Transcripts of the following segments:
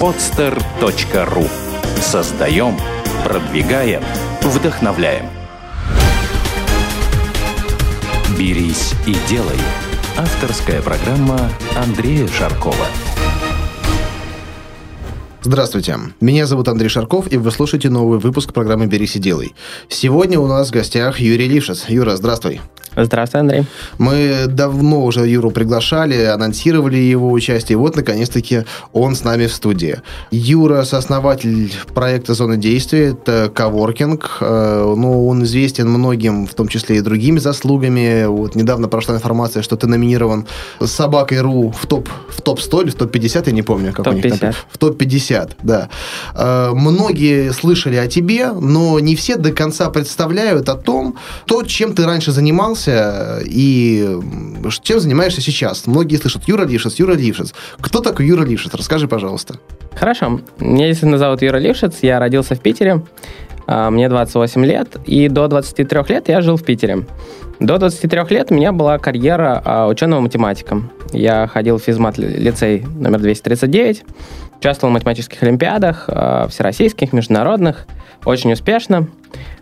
podster.ru Создаем, продвигаем, вдохновляем. «Берись и делай» – авторская программа Андрея Шаркова. Здравствуйте, меня зовут Андрей Шарков, и вы слушаете новый выпуск программы «Берись и делай». Сегодня у нас в гостях Юрий Лившиц. Юра, здравствуй. Здравствуй, Андрей. Мы давно уже Юру приглашали, анонсировали его участие. Вот, наконец-таки, он с нами в студии. Юра – сооснователь проекта «Зона действия». Это коворкинг. Э, ну, он известен многим, в том числе и другими заслугами. Вот недавно прошла информация, что ты номинирован собакой.ру в топ, в топ-100 или в топ-50, я не помню, как топ у них там. В топ-50, да. Э, многие слышали о тебе, но не все до конца представляют о том, то, чем ты раньше занимался, занимался и чем занимаешься сейчас? Многие слышат Юра Лившиц, Юра Лившиц. Кто такой Юра Лившиц? Расскажи, пожалуйста. Хорошо. Меня действительно зовут Юра Лившиц, я родился в Питере, а, мне 28 лет, и до 23 лет я жил в Питере. До 23 лет у меня была карьера а, ученого-математика. Я ходил в физмат-лицей номер 239, участвовал в математических олимпиадах, а, всероссийских, международных, очень успешно.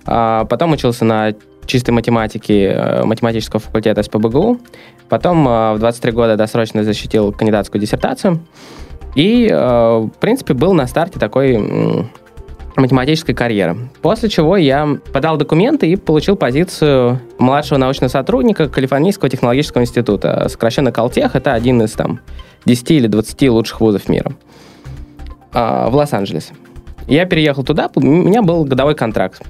Потом учился на чистой математики э, математического факультета СПБГУ. Потом э, в 23 года досрочно защитил кандидатскую диссертацию. И, э, в принципе, был на старте такой математической карьеры. После чего я подал документы и получил позицию младшего научного сотрудника Калифорнийского технологического института. Сокращенно Калтех. Это один из там 10 или 20 лучших вузов мира в Лос-Анджелесе. Я переехал туда, у меня был годовой контракт.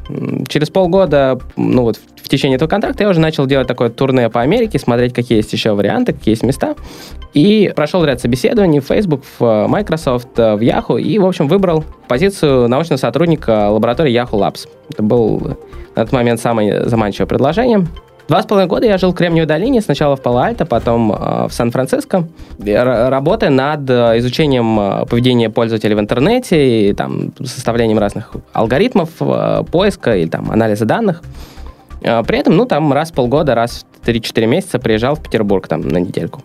Через полгода, ну вот в течение этого контракта я уже начал делать такое турне по Америке, смотреть, какие есть еще варианты, какие есть места. И прошел ряд собеседований в Facebook, в э, Microsoft, э, в Yahoo, и, в общем, выбрал позицию научного сотрудника лаборатории Yahoo Labs. Это был на тот момент самое заманчивое предложение. Два с половиной года я жил в Кремниевой долине, сначала в Пало-Альто, потом э, в Сан-Франциско, работая над э, изучением э, поведения пользователей в интернете и там, составлением разных алгоритмов э, поиска или там, анализа данных. Э, при этом, ну, там раз в полгода, раз в 3-4 месяца приезжал в Петербург там на недельку.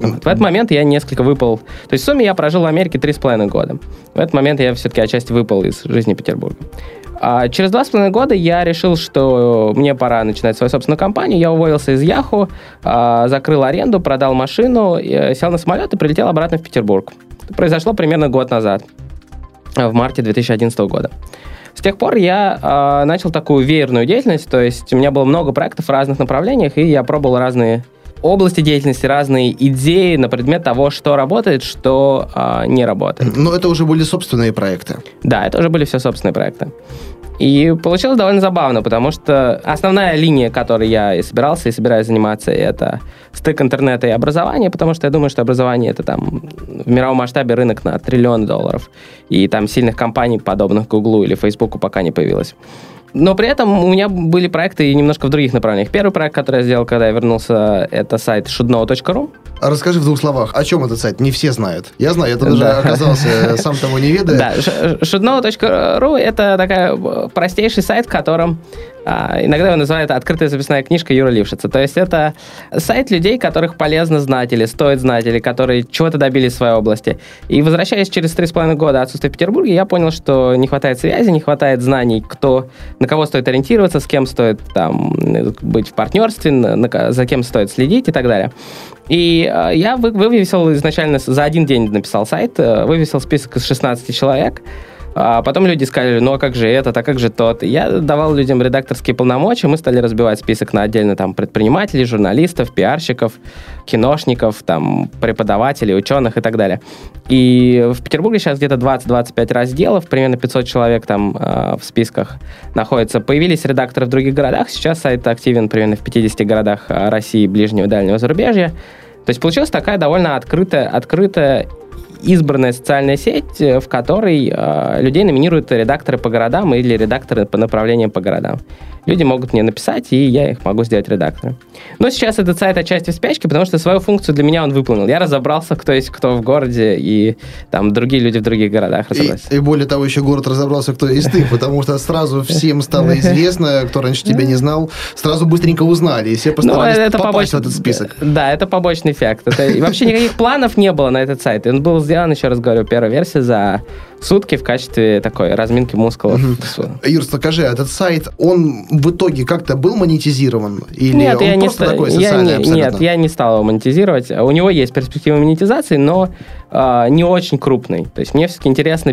Вот. В этот момент я несколько выпал... То есть в сумме я прожил в Америке три с половиной года. В этот момент я все-таки отчасти выпал из жизни Петербурга. А через два с половиной года я решил, что мне пора начинать свою собственную компанию. Я уволился из Яху, а, закрыл аренду, продал машину, э, сел на самолет и прилетел обратно в Петербург. Это произошло примерно год назад, в марте 2011 года. С тех пор я э, начал такую веерную деятельность, то есть у меня было много проектов в разных направлениях, и я пробовал разные области деятельности, разные идеи на предмет того, что работает, что э, не работает. Но это уже были собственные проекты. Да, это уже были все собственные проекты. И получилось довольно забавно, потому что основная линия, которой я и собирался, и собираюсь заниматься, это стык интернета и образования, потому что я думаю, что образование это там в мировом масштабе рынок на триллион долларов. И там сильных компаний, подобных Гуглу или Фейсбуку, пока не появилось. Но при этом у меня были проекты немножко в других направлениях. Первый проект, который я сделал, когда я вернулся, это сайт shouldknow.ru. А расскажи в двух словах, о чем этот сайт? Не все знают. Я знаю, я даже да. оказался, сам того не ведая. Да, shouldknow.ru это такая простейший сайт, в котором иногда его называют «Открытая записная книжка Юра Лившица». То есть это сайт людей, которых полезно знать или стоит знать, или которые чего-то добились в своей области. И возвращаясь через три с половиной года отсутствия в Петербурге, я понял, что не хватает связи, не хватает знаний, кто, на кого стоит ориентироваться, с кем стоит там, быть в партнерстве, на, за кем стоит следить и так далее. И э, я вы, вывесил изначально, за один день написал сайт, э, вывесил список из 16 человек, а потом люди сказали, ну а как же этот, а как же тот. Я давал людям редакторские полномочия, мы стали разбивать список на отдельно там предпринимателей, журналистов, пиарщиков, киношников, там преподавателей, ученых и так далее. И в Петербурге сейчас где-то 20-25 разделов, примерно 500 человек там э, в списках находится. Появились редакторы в других городах, сейчас сайт активен примерно в 50 городах а, России, ближнего и дальнего зарубежья. То есть получилась такая довольно открытая, открытая избранная социальная сеть, э, в которой э, людей номинируют редакторы по городам или редакторы по направлениям по городам. Люди могут мне написать, и я их могу сделать редактором. Но сейчас этот сайт отчасти в спячке, потому что свою функцию для меня он выполнил. Я разобрался, кто есть кто в городе, и там другие люди в других городах разобрались. И, и более того, еще город разобрался, кто есть ты, потому что сразу всем стало известно, кто раньше тебя не знал, сразу быстренько узнали, и все ну, постарались это попасть побоч... в этот список. Да, это побочный эффект. Это... И вообще никаких планов не было на этот сайт. Он был сделан, еще раз говорю, первая версия за сутки в качестве такой разминки мускулов. Юр, скажи, а этот сайт, он в итоге как-то был монетизирован? Или нет, он я просто не такой я не, Нет, я не стал его монетизировать. У него есть перспектива монетизации, но э, не очень крупный. То есть мне все-таки интересно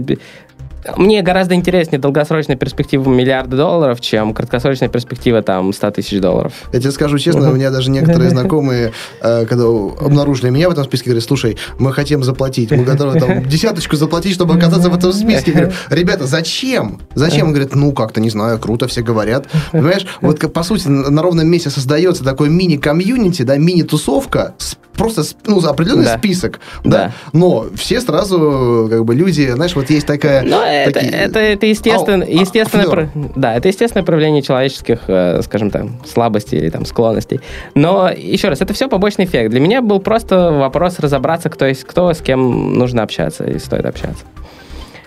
мне гораздо интереснее долгосрочная перспектива миллиарда долларов, чем краткосрочная перспектива там 100 тысяч долларов. Я тебе скажу честно, у меня даже некоторые знакомые, э, когда обнаружили меня в этом списке, говорят, слушай, мы хотим заплатить, мы готовы там десяточку заплатить, чтобы оказаться в этом списке. Говорю, ребята, зачем? Зачем? Он говорит, ну, как-то, не знаю, круто, все говорят. Понимаешь, вот по сути на ровном месте создается такой мини-комьюнити, да, мини-тусовка с просто ну, определенный да. список, да. да, но все сразу как бы люди, знаешь, вот есть такая. Но это, это, это естественно, а, естественное, про... да, это естественное проявление человеческих, э, скажем так, слабостей или там склонностей. Но еще раз, это все побочный эффект. Для меня был просто вопрос разобраться, кто есть кто, с кем нужно общаться и стоит общаться.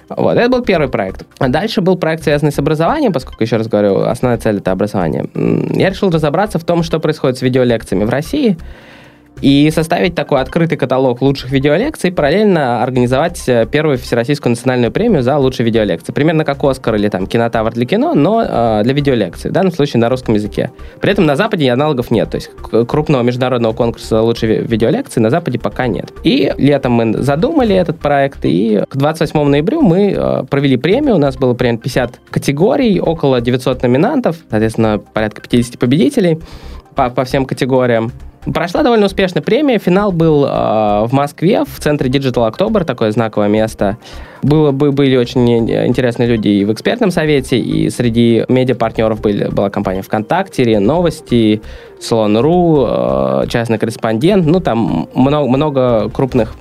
Вот, это был первый проект. А дальше был проект, связанный с образованием, поскольку, еще раз говорю, основная цель — это образование. Я решил разобраться в том, что происходит с видеолекциями в России, и составить такой открытый каталог лучших видеолекций, параллельно организовать э, первую всероссийскую национальную премию за лучшие видеолекции. Примерно как Оскар или там кинотавр для кино, но э, для видеолекций. В данном случае на русском языке. При этом на Западе аналогов нет. То есть крупного международного конкурса лучшей видеолекции на Западе пока нет. И летом мы задумали этот проект, и к 28 ноября мы э, провели премию. У нас было примерно 50 категорий, около 900 номинантов, соответственно, порядка 50 победителей по, по всем категориям. Прошла довольно успешно премия. Финал был э, в Москве, в центре Digital October, такое знаковое место. Было, бы, были очень интересные люди и в экспертном совете, и среди медиапартнеров были, была компания ВКонтакте, РИА Новости, Слон.ру, э, частный корреспондент. Ну, там много, много крупных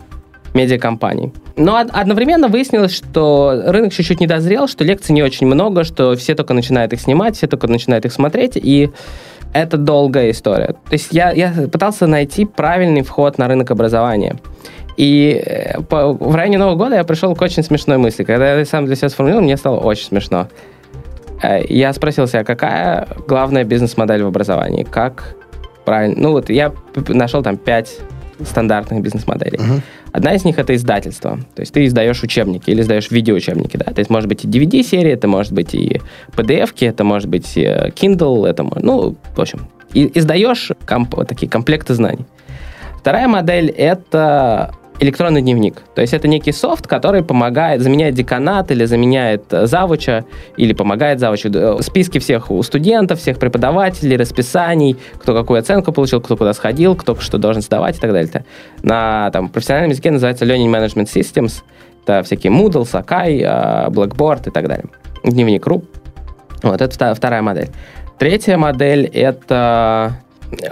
медиакомпаний. Но одновременно выяснилось, что рынок чуть-чуть не дозрел, что лекций не очень много, что все только начинают их снимать, все только начинают их смотреть, и это долгая история. То есть я, я пытался найти правильный вход на рынок образования. И э, по, в районе Нового года я пришел к очень смешной мысли. Когда я сам для себя сформулировал, мне стало очень смешно. Э, я спросил себя, какая главная бизнес-модель в образовании? Как правильно... Ну вот я нашел там пять стандартных бизнес-моделей. Uh-huh. Одна из них это издательство. То есть ты издаешь учебники или издаешь видеоучебники. Да? То есть может быть и DVD-серия, это может быть и PDF-ки, это может быть э, Kindle, это ну, в общем, и издаешь комп- такие комплекты знаний. Вторая модель это электронный дневник. То есть это некий софт, который помогает, заменяет деканат или заменяет э, завуча, или помогает завучу. Э, списки всех у студентов, всех преподавателей, расписаний, кто какую оценку получил, кто куда сходил, кто что должен сдавать и так далее. На там, профессиональном языке называется Learning Management Systems. Это всякие Moodle, Sakai, э, Blackboard и так далее. Дневник RU. Вот, это вторая модель. Третья модель — это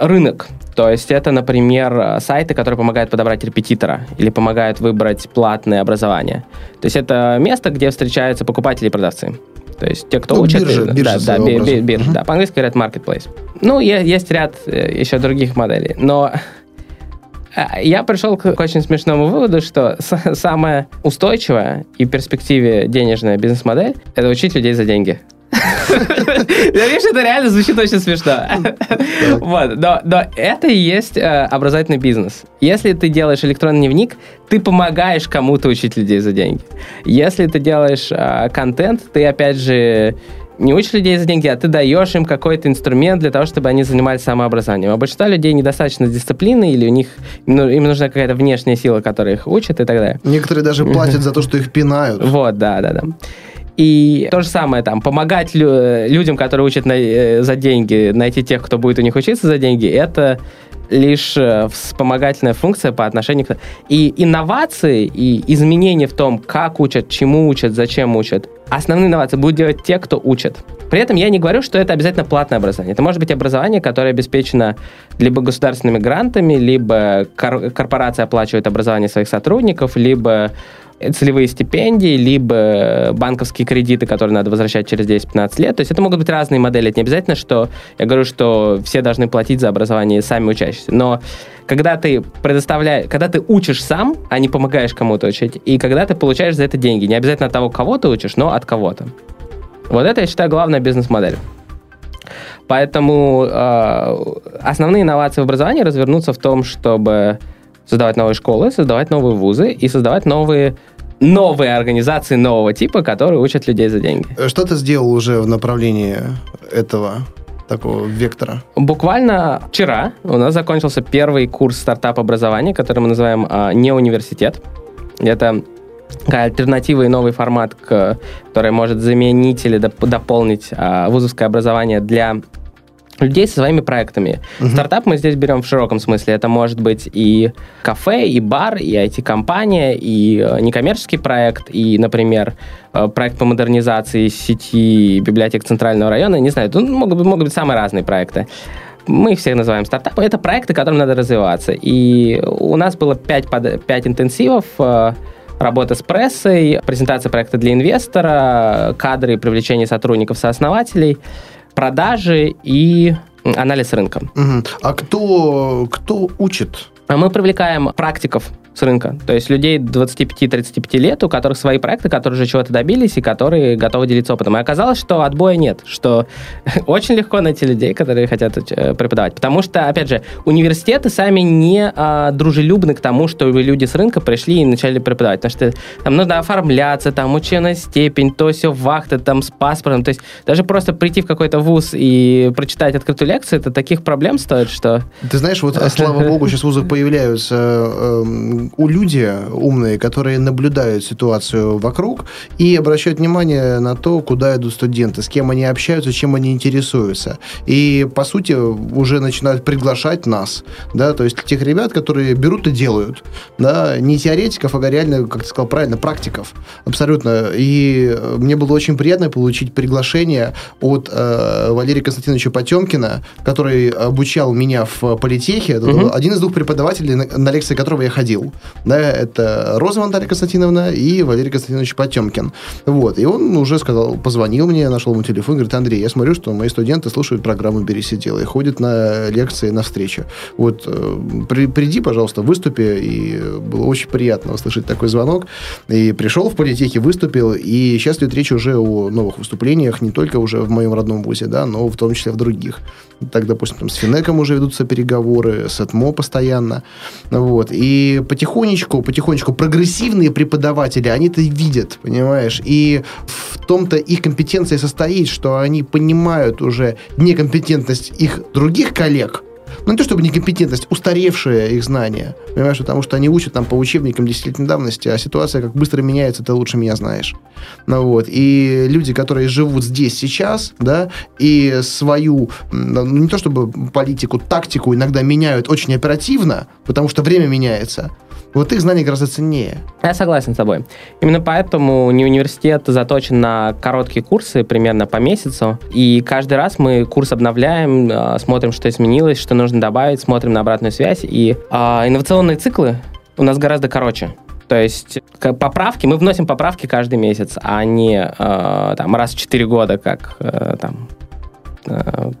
рынок. То есть это, например, сайты, которые помогают подобрать репетитора или помогают выбрать платное образование. То есть это место, где встречаются покупатели и продавцы. То есть те, кто ну, учат... Биржа, биржа да, да, биржа, биржа uh-huh. да. По-английски говорят marketplace. Ну, есть ряд э, еще других моделей. Но э, я пришел к очень смешному выводу, что самая устойчивая и в перспективе денежная бизнес-модель – это учить людей за деньги. Я вижу, это реально звучит очень смешно. Вот, но, но это и есть э, образовательный бизнес. Если ты делаешь электронный дневник, ты помогаешь кому-то учить людей за деньги. Если ты делаешь э, контент, ты опять же не учишь людей за деньги, а ты даешь им какой-то инструмент для того, чтобы они занимались самообразованием. А большинство людей недостаточно дисциплины, или у них ну, им нужна какая-то внешняя сила, которая их учит и так далее. Некоторые даже платят за то, что их пинают. Вот, да, да, да. И то же самое там, помогать лю- людям, которые учат на, э, за деньги, найти тех, кто будет у них учиться за деньги, это лишь э, вспомогательная функция по отношению к... И инновации, и изменения в том, как учат, чему учат, зачем учат, основные инновации будут делать те, кто учат. При этом я не говорю, что это обязательно платное образование. Это может быть образование, которое обеспечено либо государственными грантами, либо кор- корпорация оплачивает образование своих сотрудников, либо целевые стипендии, либо банковские кредиты, которые надо возвращать через 10-15 лет. То есть это могут быть разные модели. Это не обязательно, что я говорю, что все должны платить за образование сами учащиеся. Но когда ты предоставляешь, когда ты учишь сам, а не помогаешь кому-то учить, и когда ты получаешь за это деньги, не обязательно от того, кого ты учишь, но от кого-то. Вот это, я считаю, главная бизнес-модель. Поэтому э, основные инновации в образовании развернутся в том, чтобы создавать новые школы, создавать новые вузы и создавать новые новые организации нового типа, которые учат людей за деньги. Э, что ты сделал уже в направлении этого такого вектора? Буквально вчера у нас закончился первый курс стартап-образования, который мы называем а, «Не университет». Это альтернатива и новый формат, который может заменить или дополнить а, вузовское образование для людей со своими проектами. Угу. Стартап мы здесь берем в широком смысле. Это может быть и кафе, и бар, и IT-компания, и э, некоммерческий проект, и, например, э, проект по модернизации сети библиотек Центрального района. Не знаю, тут могут быть, могут быть самые разные проекты. Мы их всех называем стартапы. Это проекты, которым надо развиваться. И у нас было 5, 5 интенсивов э, работа с прессой, презентация проекта для инвестора, кадры привлечения сотрудников, сооснователей – продажи и анализ рынка. Угу. А кто, кто учит? Мы привлекаем практиков с рынка. То есть людей 25-35 лет, у которых свои проекты, которые уже чего-то добились и которые готовы делиться опытом. И оказалось, что отбоя нет, что очень легко найти людей, которые хотят э, преподавать. Потому что, опять же, университеты сами не а, дружелюбны к тому, что люди с рынка пришли и начали преподавать. Потому что там нужно оформляться, там ученая степень, то все вахта, там с паспортом. То есть даже просто прийти в какой-то вуз и прочитать открытую лекцию, это таких проблем стоит, что... Ты знаешь, вот, слава богу, сейчас вузы появляются эм, у люди умные, которые наблюдают ситуацию вокруг и обращают внимание на то, куда идут студенты, с кем они общаются, чем они интересуются. И, по сути, уже начинают приглашать нас, да, то есть тех ребят, которые берут и делают, да, не теоретиков, а реально, как ты сказал правильно, практиков. Абсолютно. И мне было очень приятно получить приглашение от э, Валерия Константиновича Потемкина, который обучал меня в политехе. Угу. Один из двух преподавателей, на, на лекции которого я ходил. Да, это Роза Наталья Константиновна и Валерий Константинович Потемкин. Вот. И он уже сказал, позвонил мне, нашел ему телефон, говорит, Андрей, я смотрю, что мои студенты слушают программу «Бери сидел» и ходят на лекции, на встречи. Вот, э, при, приди, пожалуйста, выступи. И было очень приятно услышать такой звонок. И пришел в политехе, выступил. И сейчас идет речь уже о новых выступлениях, не только уже в моем родном вузе, да, но в том числе в других. Так, допустим, там с Финеком уже ведутся переговоры, с ЭТМО постоянно. Вот. И потихонечку, потихонечку прогрессивные преподаватели, они это видят, понимаешь? И в том-то их компетенция состоит, что они понимают уже некомпетентность их других коллег – ну, не то чтобы некомпетентность, устаревшие их знания. Понимаешь, потому что они учат там по учебникам десятилетней давности, а ситуация как быстро меняется, ты лучше меня знаешь. Ну, вот. И люди, которые живут здесь сейчас, да, и свою, ну, не то чтобы политику, тактику иногда меняют очень оперативно, потому что время меняется, вот их знания гораздо ценнее. Я согласен с тобой. Именно поэтому не университет заточен на короткие курсы, примерно по месяцу. И каждый раз мы курс обновляем, а, смотрим, что изменилось, что нужно добавить, смотрим на обратную связь. И а, инновационные циклы у нас гораздо короче. То есть поправки, мы вносим поправки каждый месяц, а не э, там, раз в 4 года, как э, там,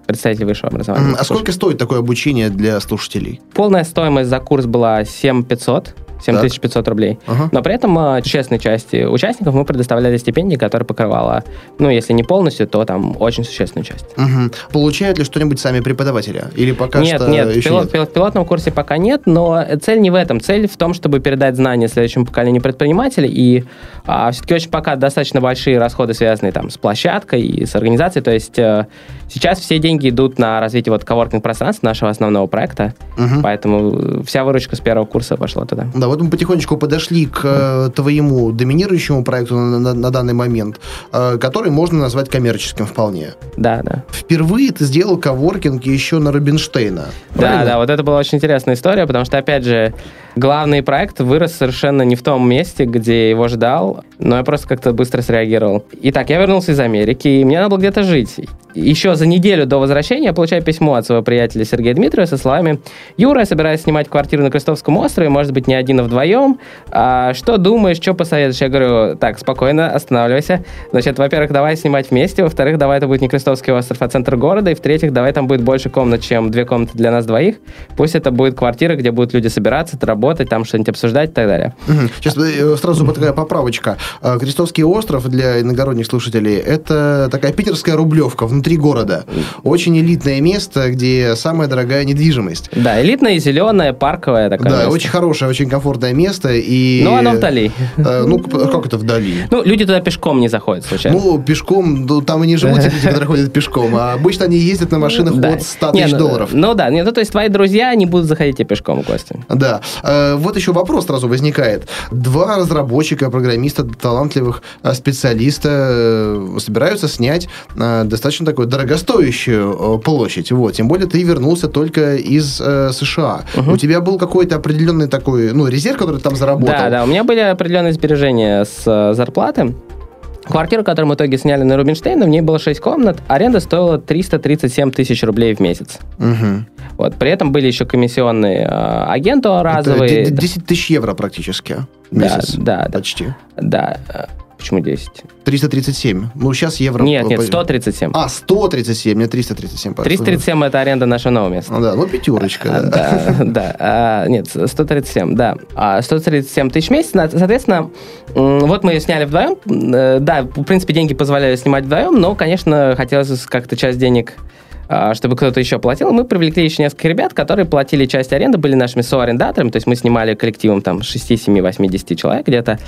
представителей высшего образования. А сколько стоит такое обучение для слушателей? Полная стоимость за курс была 7 500. 7500 рублей. Ага. Но при этом а, честной части участников мы предоставляли стипендии, которые покрывала, ну, если не полностью, то там очень существенную часть. Угу. Получают ли что-нибудь сами преподаватели? Или пока нет, что нет, еще пилот, нет? В пилотном курсе пока нет, но цель не в этом. Цель в том, чтобы передать знания следующему поколению предпринимателей. И а, все-таки очень пока достаточно большие расходы, связанные там с площадкой и с организацией. То есть а, сейчас все деньги идут на развитие вот коворкинг пространства нашего основного проекта. Угу. Поэтому вся выручка с первого курса пошла туда. Да, вот мы потихонечку подошли к э, твоему доминирующему проекту на, на, на данный момент, э, который можно назвать коммерческим вполне. Да, да. Впервые ты сделал коворкинг еще на Рубинштейна. Да, да, вот это была очень интересная история, потому что, опять же, Главный проект вырос совершенно не в том месте, где его ждал, но я просто как-то быстро среагировал. Итак, я вернулся из Америки, и мне надо было где-то жить. Еще за неделю до возвращения я получаю письмо от своего приятеля Сергея Дмитриева со словами «Юра, я собираюсь снимать квартиру на Крестовском острове, может быть, не один, а вдвоем. А что думаешь, что посоветуешь?» Я говорю, так, спокойно, останавливайся. Значит, во-первых, давай снимать вместе, во-вторых, давай это будет не Крестовский остров, а центр города, и в-третьих, давай там будет больше комнат, чем две комнаты для нас двоих. Пусть это будет квартира, где будут люди собираться, работать, там что-нибудь обсуждать и так далее. Сейчас э, сразу такая поправочка. А, Крестовский остров для иногородних слушателей – это такая питерская рублевка внутри города. Очень элитное место, где самая дорогая недвижимость. Да, элитное, зеленое, парковое такое Да, место. очень хорошее, очень комфортное место. И... Ну, оно вдали. Э, Ну, как это вдали? Ну, люди туда пешком не заходят, случайно. Ну, пешком, ну, там и не живут люди, которые ходят пешком, а обычно они ездят на машинах Да. от 100 Не, тысяч ну, долларов. Ну да, ну то есть твои друзья не будут заходить тебе пешком в гости. Да. Э, Вот еще вопрос сразу возникает. Два разработчика, программиста, талантливых э, специалиста э, собираются снять достаточно такую дорогостоящую площадь. Вот. Тем более ты вернулся только из США. У тебя был какой-то определенный такой, ну, резерв, который ты там заработал? Да, да, у меня были определенные сбережения с зарплаты. Квартиру, которую мы в итоге сняли на Рубинштейна, в ней было 6 комнат, аренда стоила 337 тысяч рублей в месяц. Мгм. Вот, при этом были еще комиссионные э, агенту Это разовые. де- 10 тысяч евро практически в месяц. да, да. Почти. Да. Почему 10? 337. Ну, сейчас евро... Нет, нет, по- 137. А, 137, мне 337. пошло. 337 это аренда нашего нового места. Ну да, ну пятерочка. А, да. Да. А, Нет, 137, да. А, 137 тысяч в месяц. Соответственно, вот мы ее сняли вдвоем. Э, Да, в принципе, деньги позволяли снимать вдвоем, но, конечно, хотелось как-то часть денег а, чтобы кто-то еще платил, мы привлекли еще несколько ребят, которые платили часть аренды, были нашими соарендаторами, то есть мы снимали коллективом там 6, 7, 8, 10 человек где-то,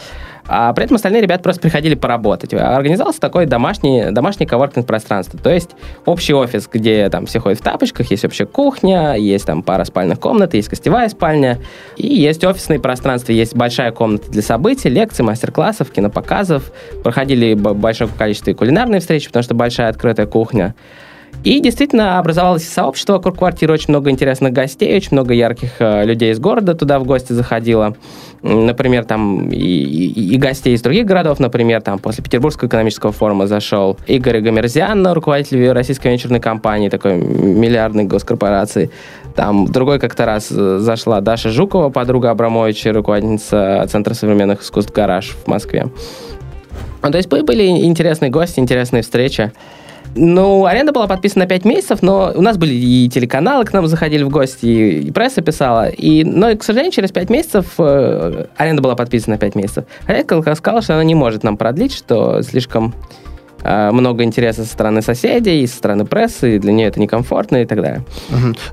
а при этом остальные ребята просто приходили поработать. Организовался такое домашний, домашний коворкинг пространство, то есть общий офис, где там все ходят в тапочках, есть общая кухня, есть там пара спальных комнат, есть гостевая спальня, и есть офисные пространства, есть большая комната для событий, лекций, мастер-классов, кинопоказов, проходили большое количество и кулинарные встречи, потому что большая открытая кухня. И действительно образовалось сообщество вокруг квартиры, очень много интересных гостей, очень много ярких э, людей из города туда в гости заходило. Например, там и, и- и гостей из других городов, например, там после Петербургского экономического форума зашел Игорь Гомерзян, руководитель российской венчурной компании, такой миллиардной госкорпорации. Там другой как-то раз э, зашла Даша Жукова, подруга Абрамовича, руководительница Центра современных искусств «Гараж» в Москве. Ну, то есть бы- были интересные гости, интересные встречи. Ну, аренда была подписана на 5 месяцев, но у нас были и телеканалы к нам заходили в гости, и, и пресса писала. И, но, к сожалению, через 5 месяцев э, аренда была подписана на 5 месяцев. Хозяйка сказала, что она не может нам продлить, что слишком много интереса со стороны соседей, и со стороны прессы, и для нее это некомфортно и так далее.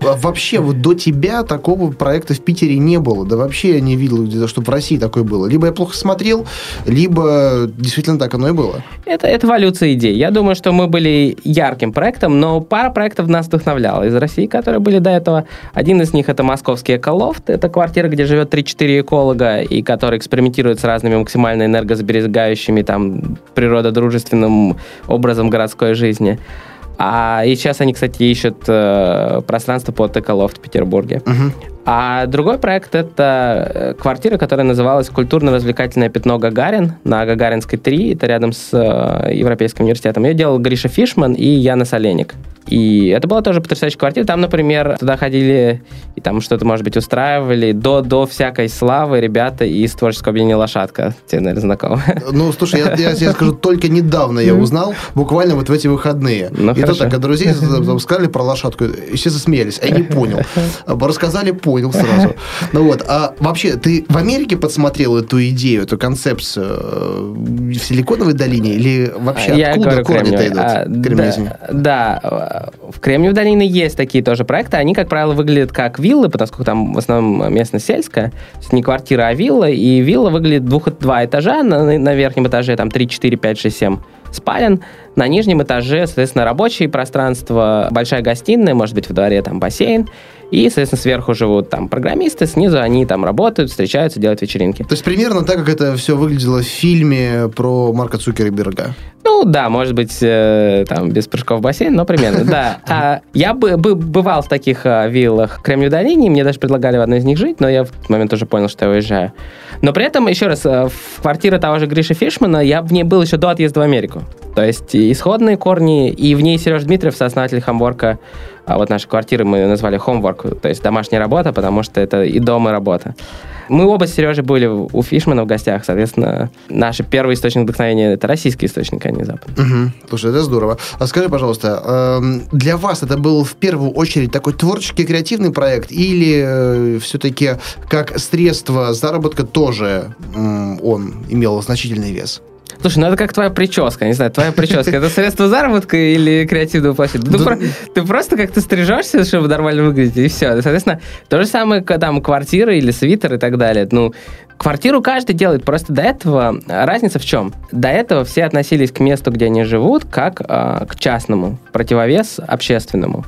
А Вообще, вот до тебя такого проекта в Питере не было. Да вообще я не видел, где-то, чтобы в России такое было. Либо я плохо смотрел, либо действительно так оно и было. Это, это эволюция идей. Я думаю, что мы были ярким проектом, но пара проектов нас вдохновляла из России, которые были до этого. Один из них это московский эколофт. Это квартира, где живет 3-4 эколога, и который экспериментирует с разными максимально энергосберегающими, там, природодружественным образом городской жизни. А и сейчас они, кстати, ищут э, пространство под эколофт в Петербурге. Мгм. А другой проект это э, квартира, которая называлась Культурно-развлекательное пятно Гагарин на Гагаринской 3. Это рядом с э, Европейским университетом. Ее делал Гриша Фишман и Яна Соленик. И это была тоже потрясающая квартира. Там, например, туда ходили и там что-то, может быть, устраивали. До, до всякой славы ребята из творческого объединения «Лошадка». Тебе, наверное, знакомо. Ну, слушай, я, я тебе скажу, только недавно я узнал, буквально вот в эти выходные. Ну, и то так, от друзей сказали про лошадку, и все засмеялись, а я не понял. А Рассказали, понял сразу. Ну вот, а вообще, ты в Америке подсмотрел эту идею, эту концепцию э, в Силиконовой долине, или вообще Я откуда корни-то идут? А, да, да, в Кремниевой долине есть такие тоже проекты. Они, как правило, выглядят как виллы, поскольку там в основном местность сельская. Не квартира, а вилла. И вилла выглядит двух, два этажа. На, на верхнем этаже там 3, 4, 5, 6, 7 спален. На нижнем этаже, соответственно, рабочее пространство, большая гостиная, может быть, во дворе там бассейн. И, соответственно, сверху живут там программисты, снизу они там работают, встречаются, делают вечеринки. То есть примерно так, как это все выглядело в фильме про Марка Цукерберга. Ну да, может быть, э, там без прыжков в бассейн, но примерно, да. А, я бы, бы бывал в таких а, виллах Кремниевой долине, мне даже предлагали в одной из них жить, но я в этот момент уже понял, что я уезжаю. Но при этом, еще раз, э, в квартире того же Гриши Фишмана я в ней был еще до отъезда в Америку. То есть исходные корни, и в ней Сереж Дмитриев, сооснователь Хамворка, а вот наши квартиры мы назвали homework, то есть домашняя работа, потому что это и дом, и работа. Мы оба с Сережей были у Фишмана в гостях, соответственно, наш первый источник вдохновения — это российский источник, а не западный. Угу. Слушай, это здорово. А скажи, пожалуйста, эм, для вас это был в первую очередь такой творческий, креативный проект или э, все-таки как средство заработка тоже он имел значительный вес? Слушай, ну это как твоя прическа, не знаю, твоя прическа. Это средство заработка или креативного площадь? Ты, про, ты просто как-то стрижешься, чтобы нормально выглядеть, и все. Соответственно, то же самое, там, квартира или свитер и так далее. Ну, квартиру каждый делает. Просто до этого разница в чем? До этого все относились к месту, где они живут, как э, к частному, противовес общественному.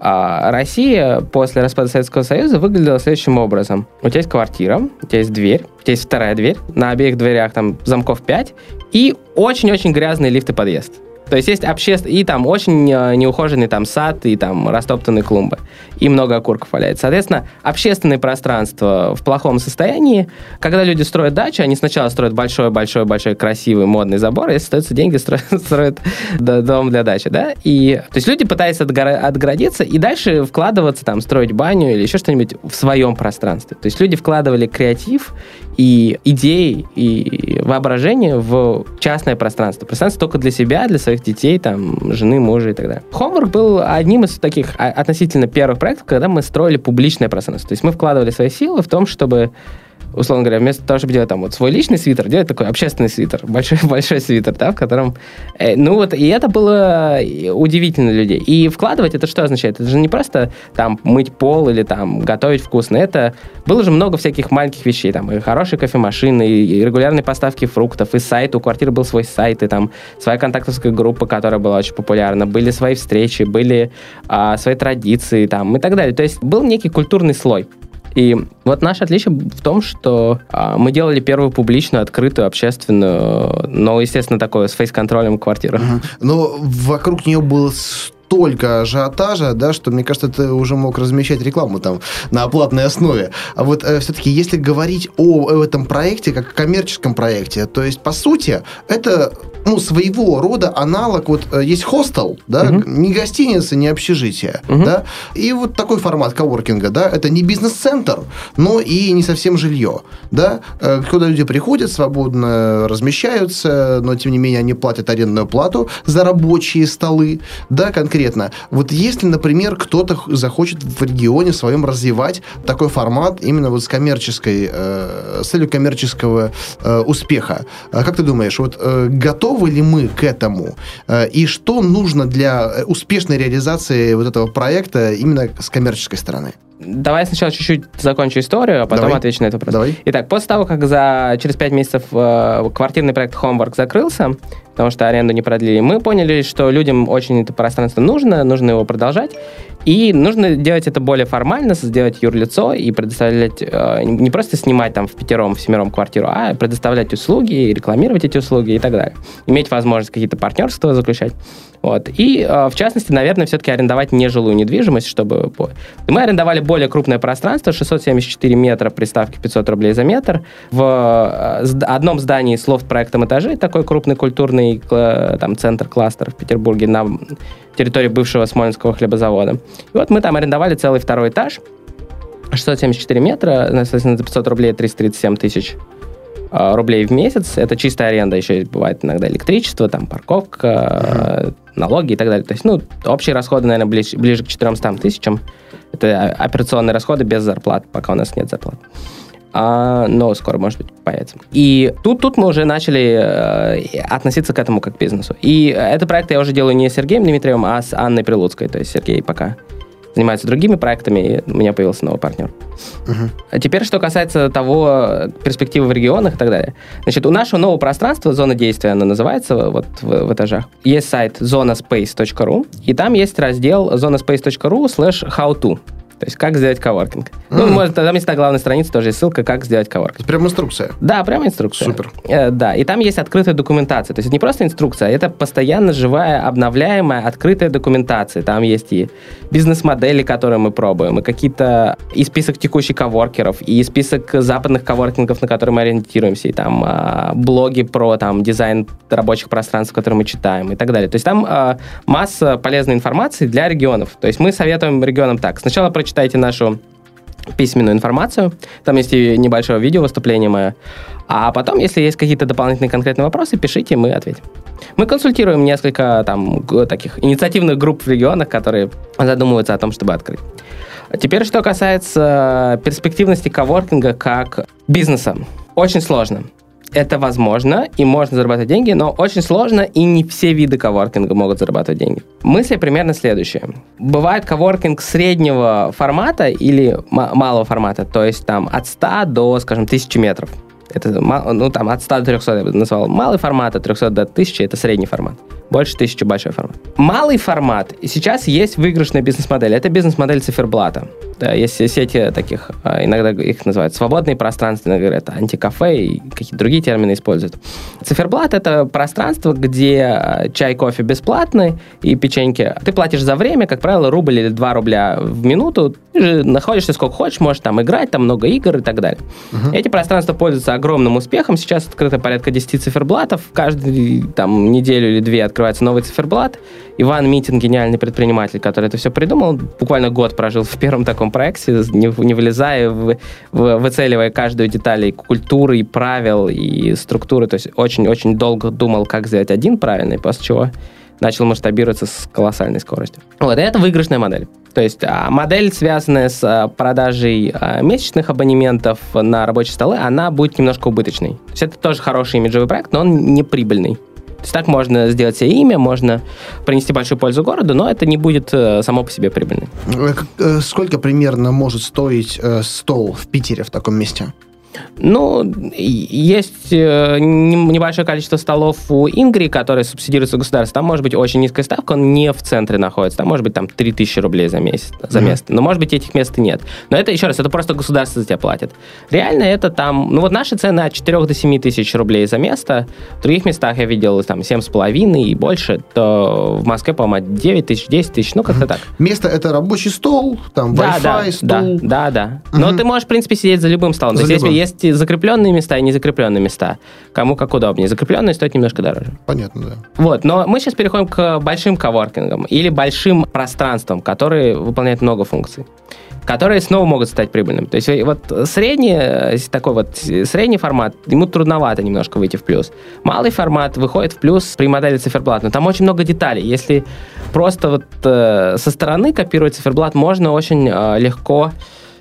А Россия после распада Советского Союза выглядела следующим образом. У тебя есть квартира, у тебя есть дверь, у тебя есть вторая дверь, на обеих дверях там замков 5, и очень-очень грязный лифт и подъезд. То есть есть общественный, и там очень э, неухоженный там сад, и там растоптанные клумбы, и много окурков валяется. Соответственно, общественное пространство в плохом состоянии. Когда люди строят дачу, они сначала строят большой-большой-большой красивый модный забор, и если остаются деньги, строят, строят дом для дачи, да? И, то есть люди пытаются отгородиться и дальше вкладываться, там, строить баню или еще что-нибудь в своем пространстве. То есть люди вкладывали креатив и идеи, и воображение в частное пространство. Пространство только для себя, для своих детей, там, жены, мужа и так далее. Homework был одним из таких а, относительно первых проектов, когда мы строили публичное пространство. То есть мы вкладывали свои силы в том, чтобы условно говоря, вместо того, чтобы делать там вот свой личный свитер, делать такой общественный свитер, большой, большой свитер, да, в котором... Э, ну вот, и это было удивительно для людей. И вкладывать это что означает? Это же не просто там мыть пол или там готовить вкусно. Это было же много всяких маленьких вещей. Там и хорошие кофемашины, и регулярные поставки фруктов, и сайт. У квартиры был свой сайт, и там своя контактовская группа, которая была очень популярна. Были свои встречи, были а, свои традиции там и так далее. То есть был некий культурный слой. И вот наше отличие в том, что а, мы делали первую публичную, открытую, общественную, но, естественно, такое с фейс-контролем квартиру. Uh-huh. Но вокруг нее было столько ажиотажа, да, что, мне кажется, ты уже мог размещать рекламу там на оплатной основе. А вот э, все-таки, если говорить о, о этом проекте как о коммерческом проекте, то есть, по сути, это ну, своего рода аналог, вот э, есть хостел, да, угу. не гостиница, не общежитие, угу. да, и вот такой формат коворкинга, да, это не бизнес-центр, но и не совсем жилье, да, э, куда люди приходят, свободно размещаются, но, тем не менее, они платят арендную плату за рабочие столы, да, конкретно. Вот если, например, кто-то захочет в регионе своем развивать такой формат именно вот с коммерческой, э, с целью коммерческого э, успеха, э, как ты думаешь, вот э, готовы ли мы к этому? Э, и что нужно для успешной реализации вот этого проекта именно с коммерческой стороны? Давай сначала чуть-чуть закончу историю, а потом Давай. отвечу на этот вопрос. Давай. Итак, после того, как за через пять месяцев э, квартирный проект Homework закрылся, потому что аренду не продлили, мы поняли, что людям очень это пространство нужно, нужно его продолжать, и нужно делать это более формально, сделать юрлицо и предоставлять, э, не просто снимать там в пятером, в семером квартиру, а предоставлять услуги, рекламировать эти услуги и так далее. Иметь возможность какие-то партнерства заключать. Вот. И, э, в частности, наверное, все-таки арендовать нежилую недвижимость, чтобы... Мы арендовали более крупное пространство, 674 метра, приставки 500 рублей за метр, в э, одном здании с лофт-проектом этажей, такой крупный культурный там, центр-кластер в Петербурге на территории бывшего Смоленского хлебозавода. И вот мы там арендовали целый второй этаж, 674 метра, соответственно, за 500 рублей 337 тысяч а, рублей в месяц. Это чистая аренда, еще бывает иногда электричество, там парковка, uh-huh. налоги и так далее. То есть, ну, общие расходы, наверное, ближе, ближе к 400 тысячам. Это операционные расходы без зарплат, пока у нас нет зарплат. А, но скоро, может быть, появится. И тут, тут мы уже начали э, относиться к этому как к бизнесу. И этот проект я уже делаю не с Сергеем Дмитриевым, а с Анной Прилуцкой. То есть Сергей пока занимается другими проектами, и у меня появился новый партнер. Uh-huh. А теперь, что касается того, перспективы в регионах и так далее. Значит, у нашего нового пространства, зона действия, она называется вот в, в этажах, есть сайт zonaspace.ru, и там есть раздел zonaspace.ru slash how to. То есть, как сделать коворкинг. Ну, может, там есть на главной странице тоже есть ссылка, как сделать коворкинг. Прям инструкция. Да, прямо инструкция. Супер. Э, да, и там есть открытая документация. То есть это не просто инструкция, а это постоянно живая, обновляемая, открытая документация. Там есть и бизнес-модели, которые мы пробуем, и какие-то и список текущих коворкеров, и список западных коворкингов, на которые мы ориентируемся, и там э, блоги про там дизайн рабочих пространств, которые мы читаем, и так далее. То есть там э, масса полезной информации для регионов. То есть мы советуем регионам так. Сначала прочитайте нашу письменную информацию. Там есть и небольшое видео выступление мое. А потом, если есть какие-то дополнительные конкретные вопросы, пишите, мы ответим. Мы консультируем несколько там таких инициативных групп в регионах, которые задумываются о том, чтобы открыть. Теперь, что касается перспективности коворкинга как бизнеса. Очень сложно это возможно, и можно зарабатывать деньги, но очень сложно, и не все виды коворкинга могут зарабатывать деньги. Мысли примерно следующие. Бывает коворкинг среднего формата или малого формата, то есть там от 100 до, скажем, 1000 метров. Это, ну, там, от 100 до 300 я бы назвал малый формат, от 300 до 1000 это средний формат. Больше тысячи большой формат. Малый формат. Сейчас есть выигрышная бизнес-модель. Это бизнес-модель циферблата. Да, есть сети таких, а, иногда их называют свободные пространства, иногда говорят антикафе и какие-то другие термины используют. Циферблат — это пространство, где а, чай, кофе бесплатный и печеньки. Ты платишь за время, как правило, рубль или два рубля в минуту. Ты же находишься сколько хочешь, можешь там играть, там много игр и так далее. Uh-huh. Эти пространства пользуются огромным успехом. Сейчас открыто порядка 10 циферблатов. Каждую там неделю или две открывается новый циферблат. Иван Митин, гениальный предприниматель, который это все придумал, буквально год прожил в первом таком проекте, не, не вылезая, в, в, выцеливая каждую деталь и культуры, и правил, и структуры. То есть очень-очень долго думал, как сделать один правильный, после чего начал масштабироваться с колоссальной скоростью. Вот, и это выигрышная модель. То есть а, модель, связанная с а, продажей а, месячных абонементов на рабочие столы, она будет немножко убыточной. То есть это тоже хороший имиджевый проект, но он не прибыльный. То есть так можно сделать себе имя, можно принести большую пользу городу, но это не будет э, само по себе прибыльным. Э, э, сколько примерно может стоить стол в Питере в таком месте? Ну, есть э, небольшое количество столов у Ингри, которые субсидируются государством. Там может быть очень низкая ставка, он не в центре находится. Там может быть там 3000 рублей за месяц, за место. Но может быть этих мест и нет. Но это, еще раз, это просто государство за тебя платит. Реально это там... Ну вот наши цены от 4 до 7 тысяч рублей за место. В других местах я видел там 7,5 и больше. То в Москве, по-моему, 9 тысяч, 10 тысяч, ну как-то так. Место это рабочий стол, там да, Wi-Fi, да, стол. Да, да, да. Но ты можешь, в принципе, сидеть за любым столом. За То есть, любым. Есть закрепленные места и незакрепленные места. Кому как удобнее. Закрепленные стоят немножко дороже. Понятно, да. Вот, но мы сейчас переходим к большим коворкингам или большим пространствам, которые выполняют много функций которые снова могут стать прибыльными. То есть вот средний, э, такой вот средний формат, ему трудновато немножко выйти в плюс. Малый формат выходит в плюс при модели циферблат, но там очень много деталей. Если просто вот э, со стороны копировать циферблат, можно очень э, легко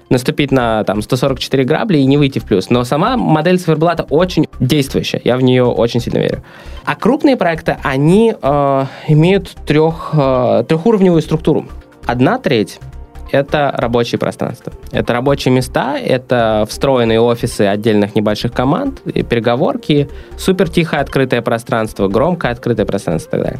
наступить на там 144 грабли и не выйти в плюс. Но сама модель циферблата очень действующая. Я в нее очень сильно верю. А крупные проекты, они э, имеют трех, э, трехуровневую структуру. Одна треть это рабочие пространства. Это рабочие места, это встроенные офисы отдельных небольших команд, и переговорки, супер тихое открытое пространство, громкое открытое пространство и так далее.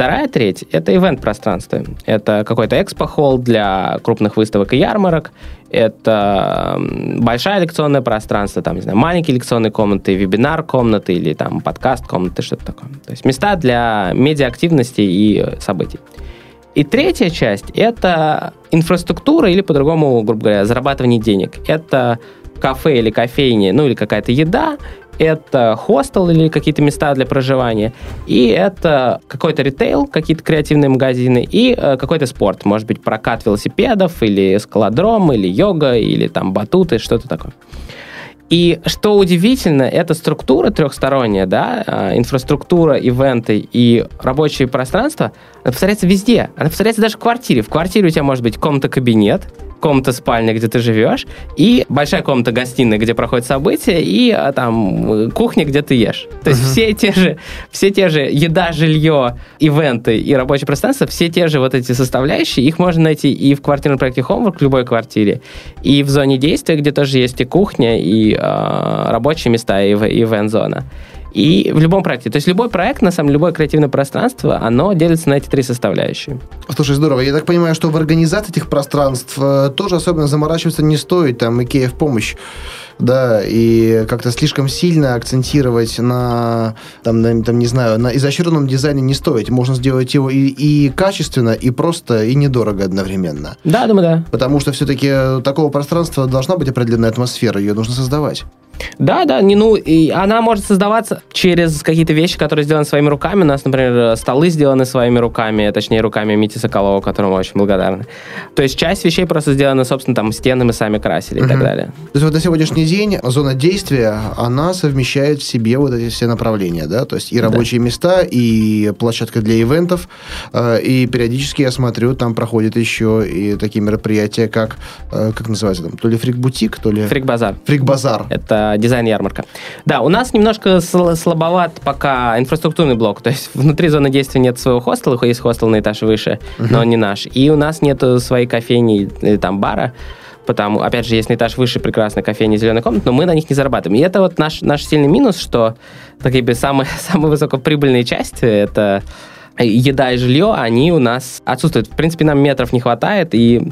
Вторая треть — это ивент-пространство. Это какой-то экспо-холл для крупных выставок и ярмарок. Это большое лекционное пространство, там, не знаю, маленькие лекционные комнаты, вебинар-комнаты или там подкаст-комнаты, что-то такое. То есть места для медиа-активности и событий. И третья часть — это инфраструктура или, по-другому, грубо говоря, зарабатывание денег. Это кафе или кофейни, ну или какая-то еда, это хостел или какие-то места для проживания, и это какой-то ритейл, какие-то креативные магазины, и э, какой-то спорт. Может быть, прокат велосипедов, или скалодром, или йога, или там батуты, что-то такое. И что удивительно, эта структура трехсторонняя, да, э, инфраструктура, ивенты и рабочее пространство, она повторяется везде. Она повторяется даже в квартире. В квартире у тебя может быть комната-кабинет, комната спальня, где ты живешь, и большая комната гостиная, где проходят события, и а, там кухня, где ты ешь. То есть uh-huh. все те же, все те же еда, жилье, ивенты и рабочее пространство, все те же вот эти составляющие, их можно найти и в квартирном проекте Homework, в любой квартире, и в зоне действия, где тоже есть и кухня, и э, рабочие места, и, и ивент-зона. И в любом проекте. То есть любой проект, на самом деле, любое креативное пространство, оно делится на эти три составляющие. Слушай, здорово. Я так понимаю, что в организации этих пространств э, тоже особенно заморачиваться не стоит. Там Икея в помощь да, и как-то слишком сильно акцентировать на, там, на, там не знаю, на изощренном дизайне не стоит. Можно сделать его и, и качественно, и просто, и недорого одновременно. Да, думаю, да. Потому что все-таки такого пространства должна быть определенная атмосфера, ее нужно создавать. Да, да, не, ну, и она может создаваться через какие-то вещи, которые сделаны своими руками. У нас, например, столы сделаны своими руками, точнее, руками Мити Соколова, которому очень благодарны. То есть часть вещей просто сделана, собственно, там, стены мы сами красили и так далее. То есть вот на сегодняшний день зона действия, она совмещает в себе вот эти все направления, да? То есть и рабочие да. места, и площадка для ивентов, э, и периодически я смотрю, там проходят еще и такие мероприятия, как, э, как называется там, то ли фрик-бутик, то ли... Фрик-базар. Фрик-базар. Это дизайн-ярмарка. Да, у нас немножко слабоват пока инфраструктурный блок, то есть внутри зоны действия нет своего хостела, есть хостел на этаж выше, uh-huh. но он не наш. И у нас нет своей кофейни или там бара, потому, опять же, есть на этаж выше прекрасная кофейня «Зеленая комната», но мы на них не зарабатываем. И это вот наш, наш сильный минус, что такие бы самые, самые высокоприбыльные части, это еда и жилье, они у нас отсутствуют. В принципе, нам метров не хватает, и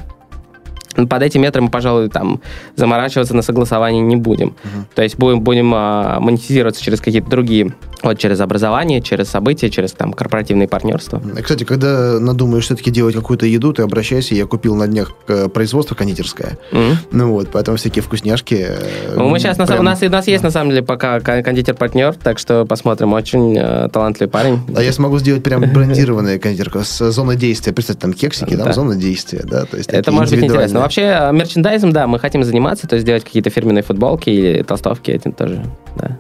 под этим метром мы, пожалуй, там заморачиваться на согласовании не будем. Угу. То есть будем, будем а, монетизироваться через какие-то другие, вот через образование, через события, через там корпоративные партнерства. Кстати, когда надумаешь все-таки делать какую-то еду, ты обращайся, я купил на днях э, производство кондитерское. Угу. Ну вот, поэтому всякие вкусняшки. Э, ну, мы сейчас, прям... у, нас, у нас есть на самом деле пока кондитер-партнер, так что посмотрим, очень э, талантливый парень. А я смогу сделать прям брендированное кондитерку с зоной действия. Представьте, там кексики, там зона действия, да, то есть Это может быть интересно вообще э, мерчендайзом, да, мы хотим заниматься, то есть делать какие-то фирменные футболки или толстовки, этим тоже, да.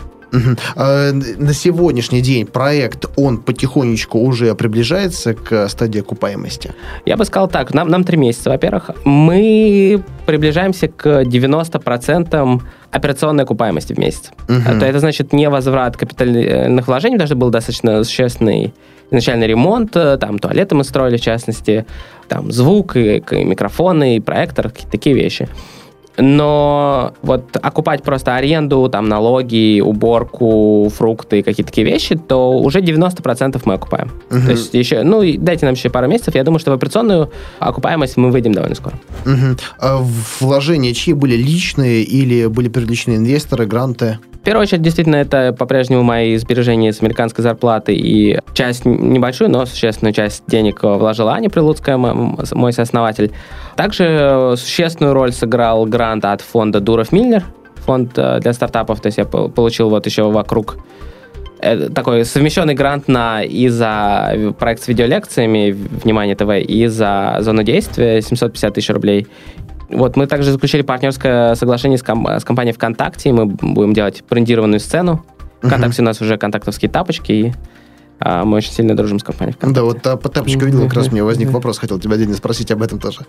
А, на сегодняшний день проект, он потихонечку уже приближается к стадии окупаемости? Я бы сказал так, нам, нам три месяца, во-первых. Мы приближаемся к 90% операционной окупаемости в месяц. Угу. То это значит не возврат капитальных вложений, даже был достаточно существенный изначальный ремонт, э, там туалеты мы строили, в частности, там звук, и, и микрофоны, и проектор, такие вещи. Но вот окупать просто аренду, там налоги, уборку, фрукты, какие-то такие вещи, то уже 90% мы окупаем. Угу. То есть еще, ну, дайте нам еще пару месяцев, я думаю, что в операционную окупаемость мы выйдем довольно скоро. Угу. А вложения чьи были личные или были привлечены инвесторы, гранты? В первую очередь, действительно, это по-прежнему мои сбережения с американской зарплаты, и часть небольшую, но существенную часть денег вложила Аня Прилуцкая, мой сооснователь. Также существенную роль сыграл грант от фонда Дуров Миллер, фонд э, для стартапов, то есть я получил вот еще вокруг э, такой совмещенный грант на и за проект с видеолекциями «Внимание ТВ», и за зону действия 750 тысяч рублей. Вот мы также заключили партнерское соглашение с, ком- с компанией ВКонтакте. Мы будем делать брендированную сцену. ВКонтакте uh-huh. у нас уже контактовские тапочки, и а мы очень сильно дружим с компанией ВКонтакте. Да, вот а, по тапочку видел, как раз у меня возник вопрос, хотел тебя отдельно спросить об этом тоже.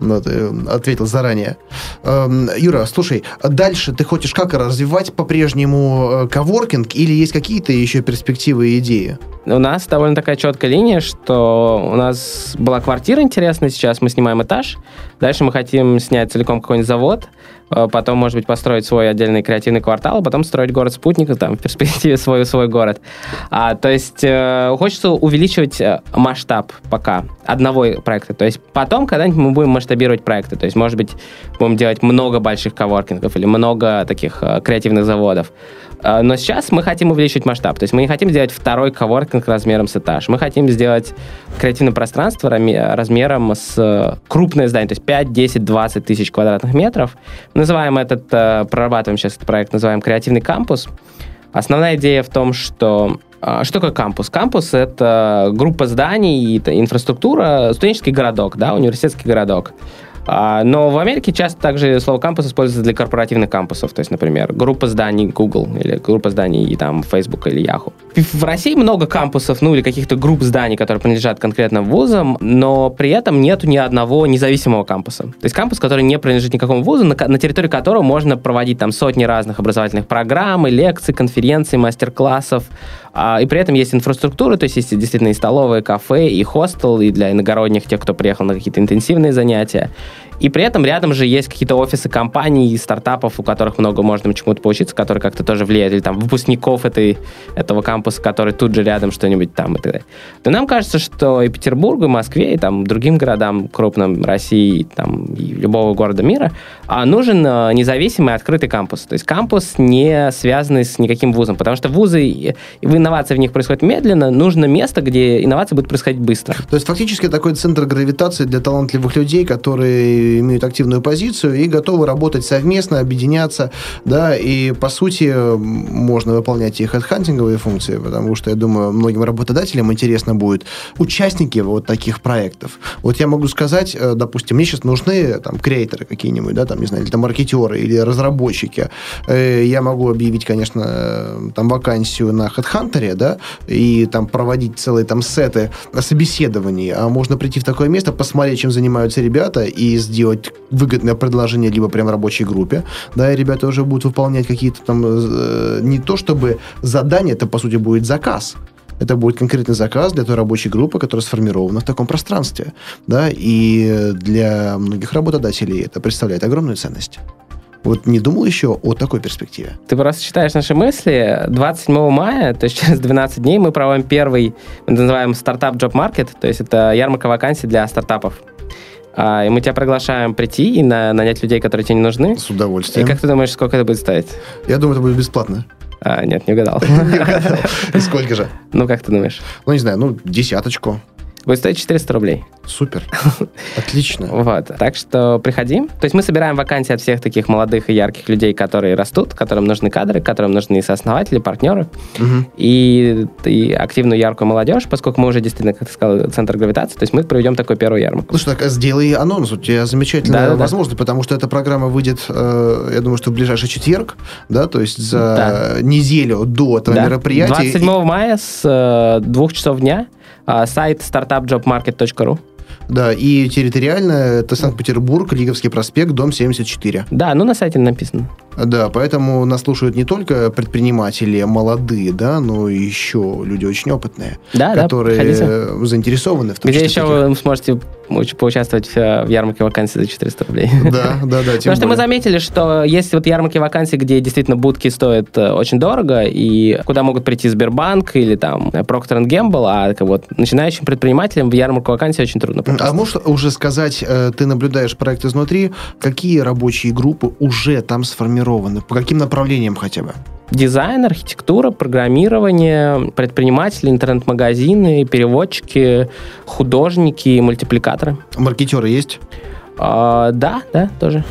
Но ты ответил заранее. Эм, Юра, слушай, дальше ты хочешь как развивать по-прежнему э, коворкинг или есть какие-то еще перспективы и идеи? У нас довольно такая четкая линия, что у нас была квартира интересная, сейчас мы снимаем этаж, дальше мы хотим снять целиком какой-нибудь завод, потом, может быть, построить свой отдельный креативный квартал, а потом строить город спутника, там, в перспективе свой, свой город. А, то есть э, хочется увеличивать э, масштаб пока одного проекта. То есть потом когда-нибудь мы будем масштабировать проекты. То есть, может быть, будем делать много больших коворкингов или много таких э, креативных заводов. А, но сейчас мы хотим увеличить масштаб. То есть мы не хотим сделать второй коворкинг размером с этаж. Мы хотим сделать креативное пространство размером с э, крупное здание, то есть 5, 10, 20 тысяч квадратных метров. Называем этот, э, прорабатываем сейчас этот проект, называем креативный кампус. Основная идея в том, что а, что такое кампус? Кампус — это группа зданий, инфраструктура, студенческий городок, да, университетский городок. А, но в Америке часто также слово кампус используется для корпоративных кампусов. То есть, например, группа зданий Google или группа зданий и там Facebook или Yahoo. В России много кампусов, ну или каких-то групп зданий, которые принадлежат конкретно вузам, но при этом нету ни одного независимого кампуса. То есть кампус, который не принадлежит никакому вузу, на, на территории которого можно проводить там сотни разных образовательных программ, и лекций, конференций, мастер-классов, а, и при этом есть инфраструктура, то есть есть действительно и столовые, кафе, и хостел, и для иногородних, тех, кто приехал на какие-то интенсивные занятия. И при этом рядом же есть какие-то офисы компаний, стартапов, у которых много можно чему-то поучиться, которые как-то тоже влияют, или там выпускников этой, этого кампуса, который тут же рядом что-нибудь там и так далее. Но нам кажется, что и Петербургу, и Москве, и там другим городам крупным России, там, и любого города мира а, нужен а, независимый открытый кампус. То есть кампус не связанный с никаким вузом, потому что вузы, инновации в них происходят медленно, нужно место, где инновации будут происходить быстро. То есть фактически такой центр гравитации для талантливых людей, которые имеют активную позицию и готовы работать совместно, объединяться, да, и по сути можно выполнять и хедхантинговые функции, потому что, я думаю, многим работодателям интересно будет участники вот таких проектов. Вот я могу сказать, э, допустим, мне сейчас нужны там креаторы какие-нибудь, да, там, не знаю, или там маркетеры, или разработчики. Э, я могу объявить, конечно, там вакансию на HeadHunter, да, и там проводить целые там сеты собеседований, а можно прийти в такое место, посмотреть, чем занимаются ребята, и сделать выгодное предложение либо прям рабочей группе, да, и ребята уже будут выполнять какие-то там, э, не то чтобы задание, это, по сути, будет заказ, это будет конкретный заказ для той рабочей группы, которая сформирована в таком пространстве. Да? И для многих работодателей это представляет огромную ценность. Вот не думал еще о такой перспективе? Ты просто читаешь наши мысли. 27 мая, то есть через 12 дней, мы проводим первый, мы называем стартап Job Market, то есть это ярмарка вакансий для стартапов. А, и мы тебя приглашаем прийти и на, нанять людей, которые тебе не нужны. С удовольствием. И как ты думаешь, сколько это будет стоить? Я думаю, это будет бесплатно. А, нет, не угадал. Не угадал. И сколько же? Ну, как ты думаешь? Ну, не знаю, ну, десяточку. Будет стоить 400 рублей. Супер. Отлично. Вот. Так что приходи. То есть мы собираем вакансии от всех таких молодых и ярких людей, которые растут, которым нужны кадры, которым нужны сооснователи, партнеры. И, и активную, яркую молодежь, поскольку мы уже действительно, как ты сказал, центр гравитации. То есть мы проведем такую первую ярмарку. Ну что, так, сделай анонс. У тебя замечательная Да-да-да. возможность, потому что эта программа выйдет, э, я думаю, что в ближайший четверг, да, то есть за Да. неделю до этого Да. мероприятия. 27 мая с э, двух часов дня а, сайт startupjobmarket.ru. Да, и территориально это Санкт-Петербург, Лиговский проспект, дом 74. Да, ну на сайте написано. Да, поэтому нас слушают не только предприниматели молодые, да, но и еще люди очень опытные, Да, да, которые э, заинтересованы в том Где числе еще в вы сможете поучаствовать э, в ярмарке вакансий за 400 рублей. Да, да, да, Потому что мы более. заметили, что есть вот ярмарки вакансий, где действительно будки стоят э, очень дорого, и куда могут прийти Сбербанк или там э, Procter Gamble, а как вот начинающим предпринимателям в ярмарку вакансий очень трудно. А можешь уже сказать, ты наблюдаешь проект изнутри, какие рабочие группы уже там сформированы? По каким направлениям хотя бы? Дизайн, архитектура, программирование, предприниматели, интернет-магазины, переводчики, художники, мультипликаторы. Маркетеры есть? А, да, да, тоже.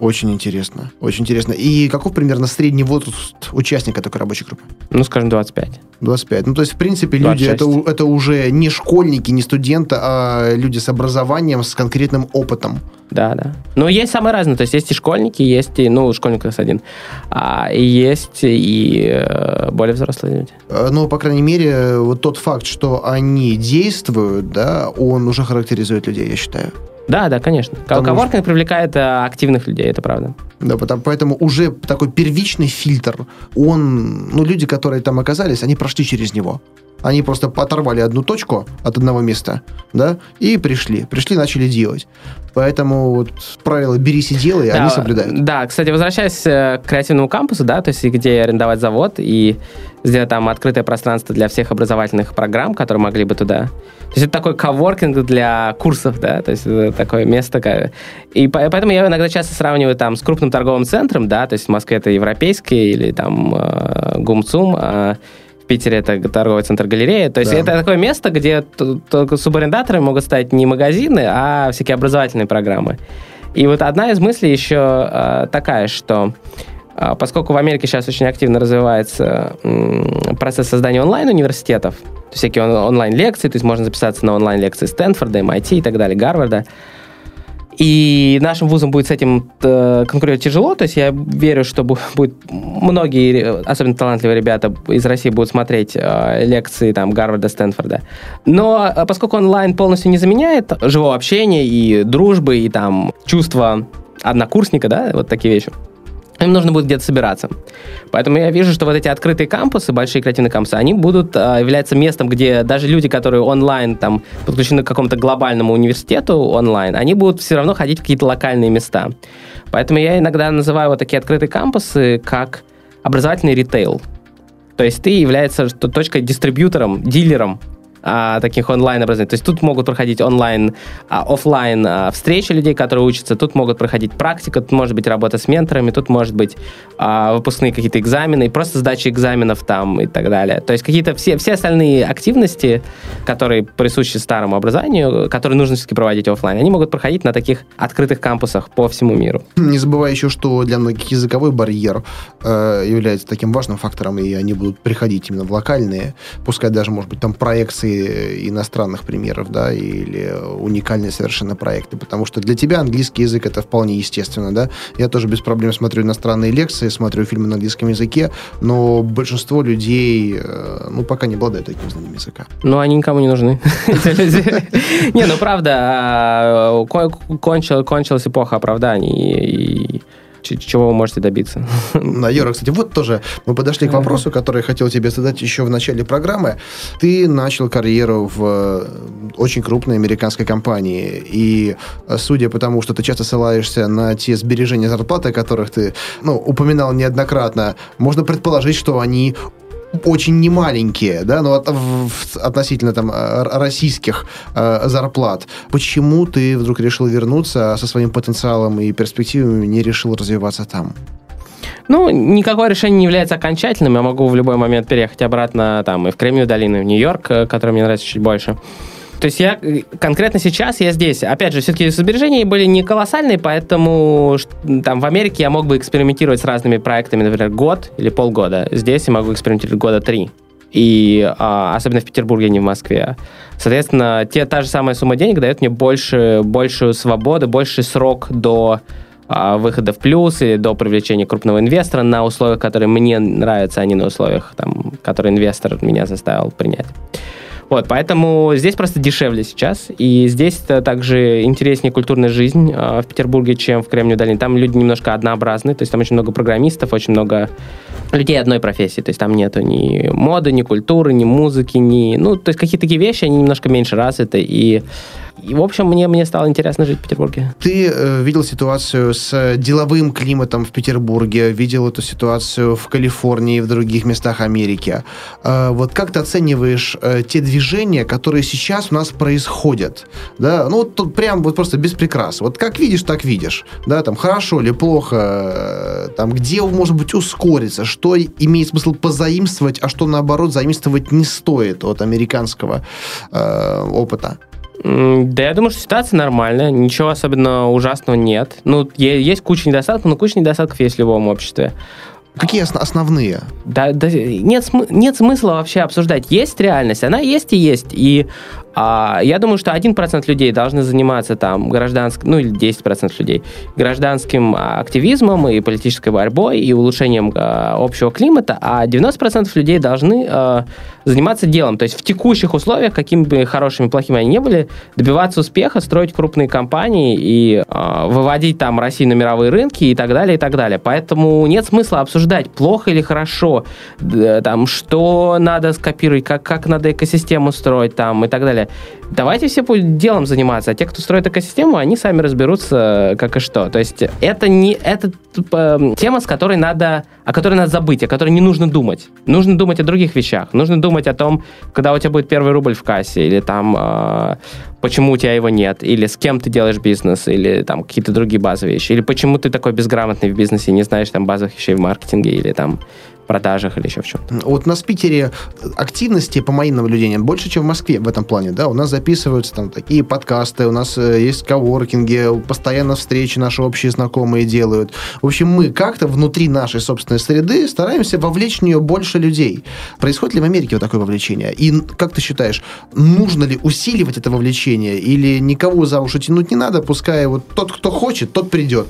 Очень интересно. Очень интересно. И каков примерно средний возраст участника такой рабочей группы? Ну, скажем, 25. 25. Ну, то есть, в принципе, люди 26. это, у- это уже не школьники, не студенты, а люди с образованием, с конкретным опытом. Да, да. Но есть самые разные. То есть есть и школьники, есть и, ну, школьник у нас один. А, есть и э, более взрослые люди. Э, Но, по крайней мере, вот тот факт, что они действуют, да, он уже характеризует людей, я считаю. Да, да, конечно. Потому Коворкинг привлекает э, активных людей, это правда. Да, потому, поэтому уже такой первичный фильтр, он, ну, люди, которые там оказались, они прошли через него. Они просто оторвали одну точку от одного места, да, и пришли. Пришли, начали делать. Поэтому вот правила «берись и делай» они Да, соблюдают. Да, кстати, возвращаясь э, к креативному кампусу, да, то есть где арендовать завод и сделать там открытое пространство для всех образовательных программ, которые могли бы туда. То есть это такой коворкинг для курсов, да, то есть это такое место. ка- И по- поэтому я иногда часто сравниваю там с крупным торговым центром, да, то есть в Москве это европейский или там э, ГУМЦУМ, в Питере это торговый центр галерея. То есть Да. это такое место, где только субарендаторы могут стать не магазины, а всякие образовательные программы. И вот одна из мыслей еще э, такая, что э, поскольку в Америке сейчас очень активно развивается м, процесс создания онлайн-университетов, всякие он- онлайн-лекции, то есть можно записаться на онлайн-лекции Стэнфорда, MIT и так далее, Гарварда, и нашим вузам будет с этим э, конкурировать тяжело. То есть я верю, что бу- будет многие, особенно талантливые ребята из России будут смотреть э, лекции там Гарварда, Стэнфорда. Но э, поскольку онлайн полностью не заменяет живого общения и дружбы, и там чувства однокурсника, да, вот такие вещи, им нужно будет где-то собираться. Поэтому я вижу, что вот эти открытые кампусы, большие креативные кампусы, они будут а, являться местом, где даже люди, которые онлайн там подключены к какому-то глобальному университету онлайн, они будут все равно ходить в какие-то локальные места. Поэтому я иногда называю вот такие открытые кампусы как образовательный ритейл. То есть ты являешься точкой дистрибьютором, дилером а, таких онлайн образований. То есть тут могут проходить онлайн, а, офлайн а, встречи людей, которые учатся, тут могут проходить практика, тут может быть работа с менторами, тут может быть а, выпускные какие-то экзамены, просто сдача экзаменов там и так далее. То есть какие-то все, все остальные активности, которые присущи старому образованию, которые нужно все-таки проводить офлайн, они могут проходить на таких открытых кампусах по всему миру. Не забывай еще, что для многих языковой барьер э, является таким важным фактором, и они будут приходить именно в локальные, пускай даже, может быть, там проекции иностранных примеров, да, или уникальные совершенно проекты, потому что для тебя английский язык это вполне естественно, да. Я тоже без проблем смотрю иностранные лекции, смотрю фильмы на английском языке, но большинство людей, э, ну, пока не обладают таким знанием языка. Ну, они никому не нужны. Не, ну, правда, а, кончилась эпоха оправданий, чего вы можете добиться. Да, Юра, кстати, вот тоже мы подошли к вопросу, который я хотел тебе задать еще в начале программы. Ты начал карьеру в э, очень крупной американской компании, и э, судя по тому, что ты часто ссылаешься на те сбережения зарплаты, о которых ты ну, упоминал неоднократно, можно предположить, что они очень немаленькие, да, но от, в, относительно там э, российских э, зарплат. Почему ты вдруг решил вернуться со своим потенциалом и перспективами не решил развиваться там? Ну, никакое решение не является окончательным. Я могу в любой момент переехать обратно там и в Кремниевую долину, и в Нью-Йорк, э, который мне нравится чуть больше. То есть я конкретно сейчас я здесь. Опять же, все-таки сбережения были не колоссальные, поэтому там в Америке я мог бы экспериментировать с разными проектами, например, год или полгода. Здесь я могу экспериментировать года три. И а, особенно в Петербурге, а не в Москве. Соответственно, те, та же самая сумма денег дает мне больше, большую свободу, больший срок до а, выхода в плюс и до привлечения крупного инвестора на условиях, которые мне нравятся, а не на условиях, там, которые инвестор меня заставил принять. Вот, поэтому здесь просто дешевле сейчас, и здесь также интереснее культурная жизнь э, в Петербурге, чем в Кремниевой долине. Там люди немножко однообразны, то есть там очень много программистов, очень много людей одной профессии, то есть там нету ни моды, ни культуры, ни музыки, ни... Ну, то есть какие-то такие вещи, они немножко меньше развиты, и и, в общем, мне, мне стало интересно жить в Петербурге. Ты э, видел ситуацию с деловым климатом в Петербурге, видел эту ситуацию в Калифорнии и в других местах Америки. Э, вот как ты оцениваешь э, те движения, которые сейчас у нас происходят? Да? Ну, тут прям вот просто без прикрас. Вот как видишь, так видишь. Да, там хорошо или плохо, э, там где, может быть, ускориться, что имеет смысл позаимствовать, а что, наоборот, заимствовать не стоит от американского э, опыта. Да, я думаю, что ситуация нормальная, ничего особенно ужасного нет. Ну, есть куча недостатков, но куча недостатков есть в любом обществе. Какие основ- основные? Да, да нет, нет смысла вообще обсуждать. Есть реальность, она есть и есть. И а, я думаю, что 1% людей должны заниматься там гражданским, ну или 10% людей, гражданским активизмом и политической борьбой и улучшением а, общего климата, а 90% людей должны а, заниматься делом. То есть в текущих условиях, какими бы хорошими, плохими они не были, добиваться успеха, строить крупные компании и а, выводить там Россию на мировые рынки и так далее, и так далее. Поэтому нет смысла обсуждать, плохо или хорошо, там, что надо скопировать, как, как надо экосистему строить там и так далее. Давайте все будут делом заниматься, а те, кто строит экосистему, они сами разберутся, как и что. То есть это не это э, тема, с которой надо, о которой надо забыть, о которой не нужно думать. Нужно думать о других вещах. Нужно думать о том, когда у тебя будет первый рубль в кассе, или там э, почему у тебя его нет, или с кем ты делаешь бизнес, или там какие-то другие базовые вещи, или почему ты такой безграмотный в бизнесе не знаешь там базовых вещей в маркетинге, или там продажах или еще в чем-то. Вот у нас в Питере активности, по моим наблюдениям, больше, чем в Москве в этом плане. Да? У нас записываются там такие подкасты, у нас э, есть коворкинги, постоянно встречи наши общие знакомые делают. В общем, мы как-то внутри нашей собственной среды стараемся вовлечь в нее больше людей. Происходит ли в Америке вот такое вовлечение? И как ты считаешь, нужно ли усиливать это вовлечение или никого за уши тянуть не надо, пускай вот тот, кто хочет, тот придет.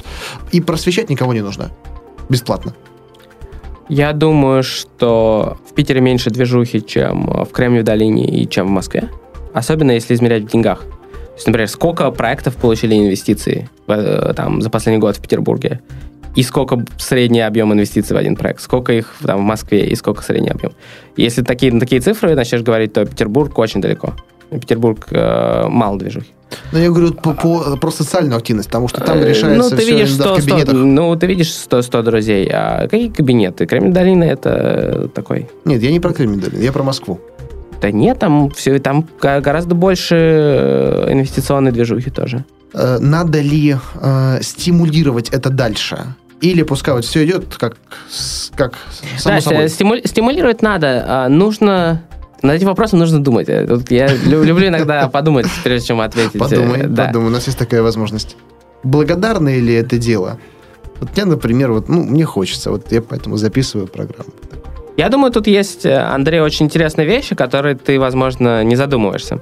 И просвещать никого не нужно. Бесплатно. Я думаю, что в Питере меньше движухи, чем в Кремниевой долине и чем в Москве. Особенно если измерять в деньгах. То есть, например, сколько проектов получили инвестиции э, там, за последний год в Петербурге. и сколько средний объем инвестиций в один проект, сколько их там в Москве и сколько средний объем. Если такие, такие цифры начнешь говорить, то Петербург очень далеко. Петербург э, мало движухи. Но я говорю по, по, про социальную активность, потому что там решается ну, ты все видишь 100, в кабинетах. 100, ну, ты видишь 100, 100 друзей. А какие кабинеты? Кремль долины это такой. Нет, я не про Кремль долины, я про Москву. Да нет, там все, там гораздо больше э, инвестиционной движухи тоже. Э, надо ли э, стимулировать это дальше? Или пускай вот все идет как, как само да, собой? Стиму- стимулировать надо. А нужно над этим вопросом нужно думать. Вот я люблю иногда подумать, прежде чем ответить. Подумай, да. подумай, у нас есть такая возможность. Благодарно ли это дело? Вот мне, например, вот, ну, мне хочется, вот я поэтому записываю программу. Я думаю, тут есть, э, Андрей, очень интересные вещи, которые ты, возможно, не задумываешься.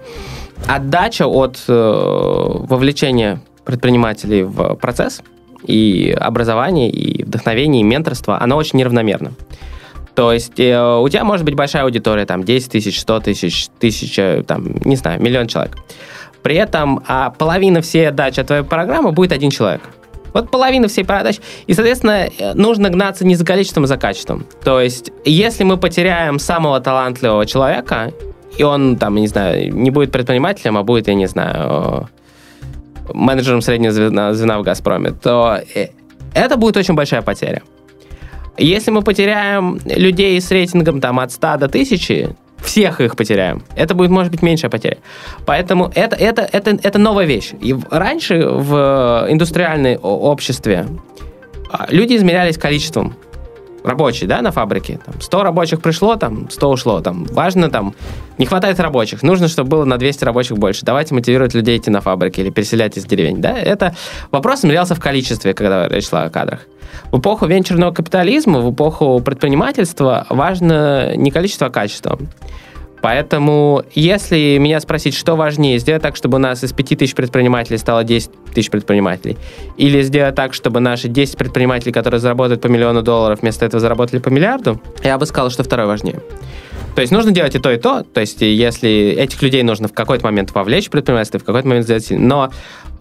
Отдача от э, вовлечения предпринимателей в процесс и образование, и вдохновение, и менторство, она очень неравномерна. То есть э, у тебя может быть большая аудитория, там 10 тысяч, 100 тысяч, тысяча, там, не знаю, миллион человек. При этом а, половина всей отдачи от твоей программы будет один человек. Вот половина всей продаж. И, соответственно, э, нужно гнаться не за количеством, а за качеством. То есть, если мы потеряем самого талантливого человека, и он, там, не знаю, не будет предпринимателем, а будет, я не знаю, менеджером среднего звена, звена в «Газпроме», то э, это будет очень большая потеря. Если мы потеряем людей с рейтингом там, от 100 до 1000, всех их потеряем. Это будет, может быть, меньшая потеря. Поэтому это, это, это, это новая вещь. И раньше в индустриальном обществе а, люди измерялись количеством рабочий, да, на фабрике. Там 100 рабочих пришло, там 100 ушло. Там важно, там не хватает рабочих. Нужно, чтобы было на 200 рабочих больше. Давайте мотивировать людей идти на фабрики или переселять из деревень. Да? Это вопрос измерялся в количестве, когда речь шла о кадрах. В эпоху венчурного капитализма, в эпоху предпринимательства важно не количество, а качество. Поэтому, если меня спросить, что важнее, сделать так, чтобы у нас из 5 тысяч предпринимателей стало 10 тысяч предпринимателей, или сделать так, чтобы наши 10 предпринимателей, которые заработают по миллиону долларов, вместо этого заработали по миллиарду, я бы сказал, что второе важнее. То есть нужно делать и то, и то. То есть если этих людей нужно в какой-то момент вовлечь в предпринимательство, в какой-то момент сделать... Но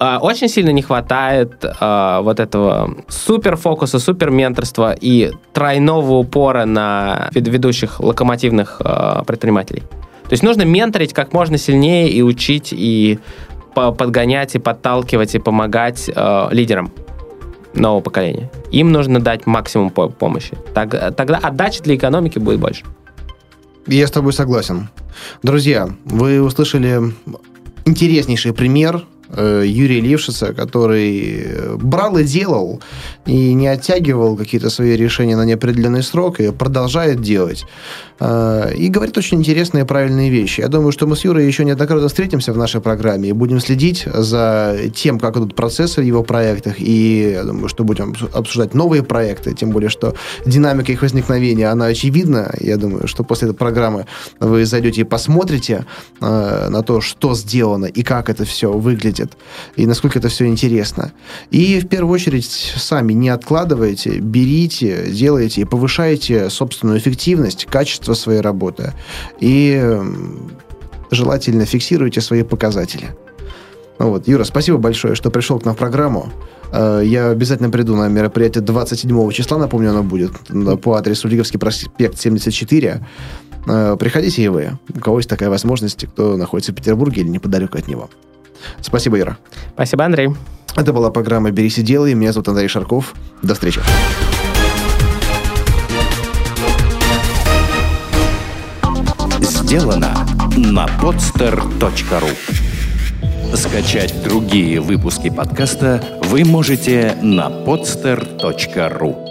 э, очень сильно не хватает э, вот этого супер фокуса, супер менторства и тройного упора на ведущих локомотивных э, предпринимателей. То есть нужно менторить как можно сильнее и учить, и подгонять, и подталкивать, и помогать э, лидерам нового поколения. Им нужно дать максимум помощи. Тогда отдача для экономики будет больше. Я с тобой согласен. Друзья, вы услышали интереснейший пример Юрия Лившица, который э, брал и делал, и не оттягивал какие-то свои решения на неопределенный срок, и продолжает делать. Э, и говорит очень интересные и правильные вещи. Я думаю, что мы с Юрой еще неоднократно встретимся в нашей программе и будем следить за тем, как идут процессы в его проектах, и я думаю, что будем обсуждать новые проекты, тем более, что динамика их возникновения, она очевидна. Я думаю, что после этой программы вы зайдете и посмотрите на то, что сделано и как это все выглядит выглядит, и насколько это все интересно. И в первую очередь сами не откладывайте, берите, делайте и повышайте собственную эффективность, качество своей работы. И желательно фиксируйте свои показатели. Ну вот, Юра, спасибо большое, что пришел к нам в программу. Э, я обязательно приду на мероприятие 27 числа, напомню, оно будет по адресу Лиговский проспект 74. Э, приходите и вы. У кого есть такая возможность, кто находится в Петербурге или неподалеку от него. Спасибо, Ира. Спасибо, Андрей. Это была программа «Берись и делай». Меня зовут Андрей Шарков. До встречи. Сделано на podster.ru Скачать другие выпуски подкаста вы можете на podster.ru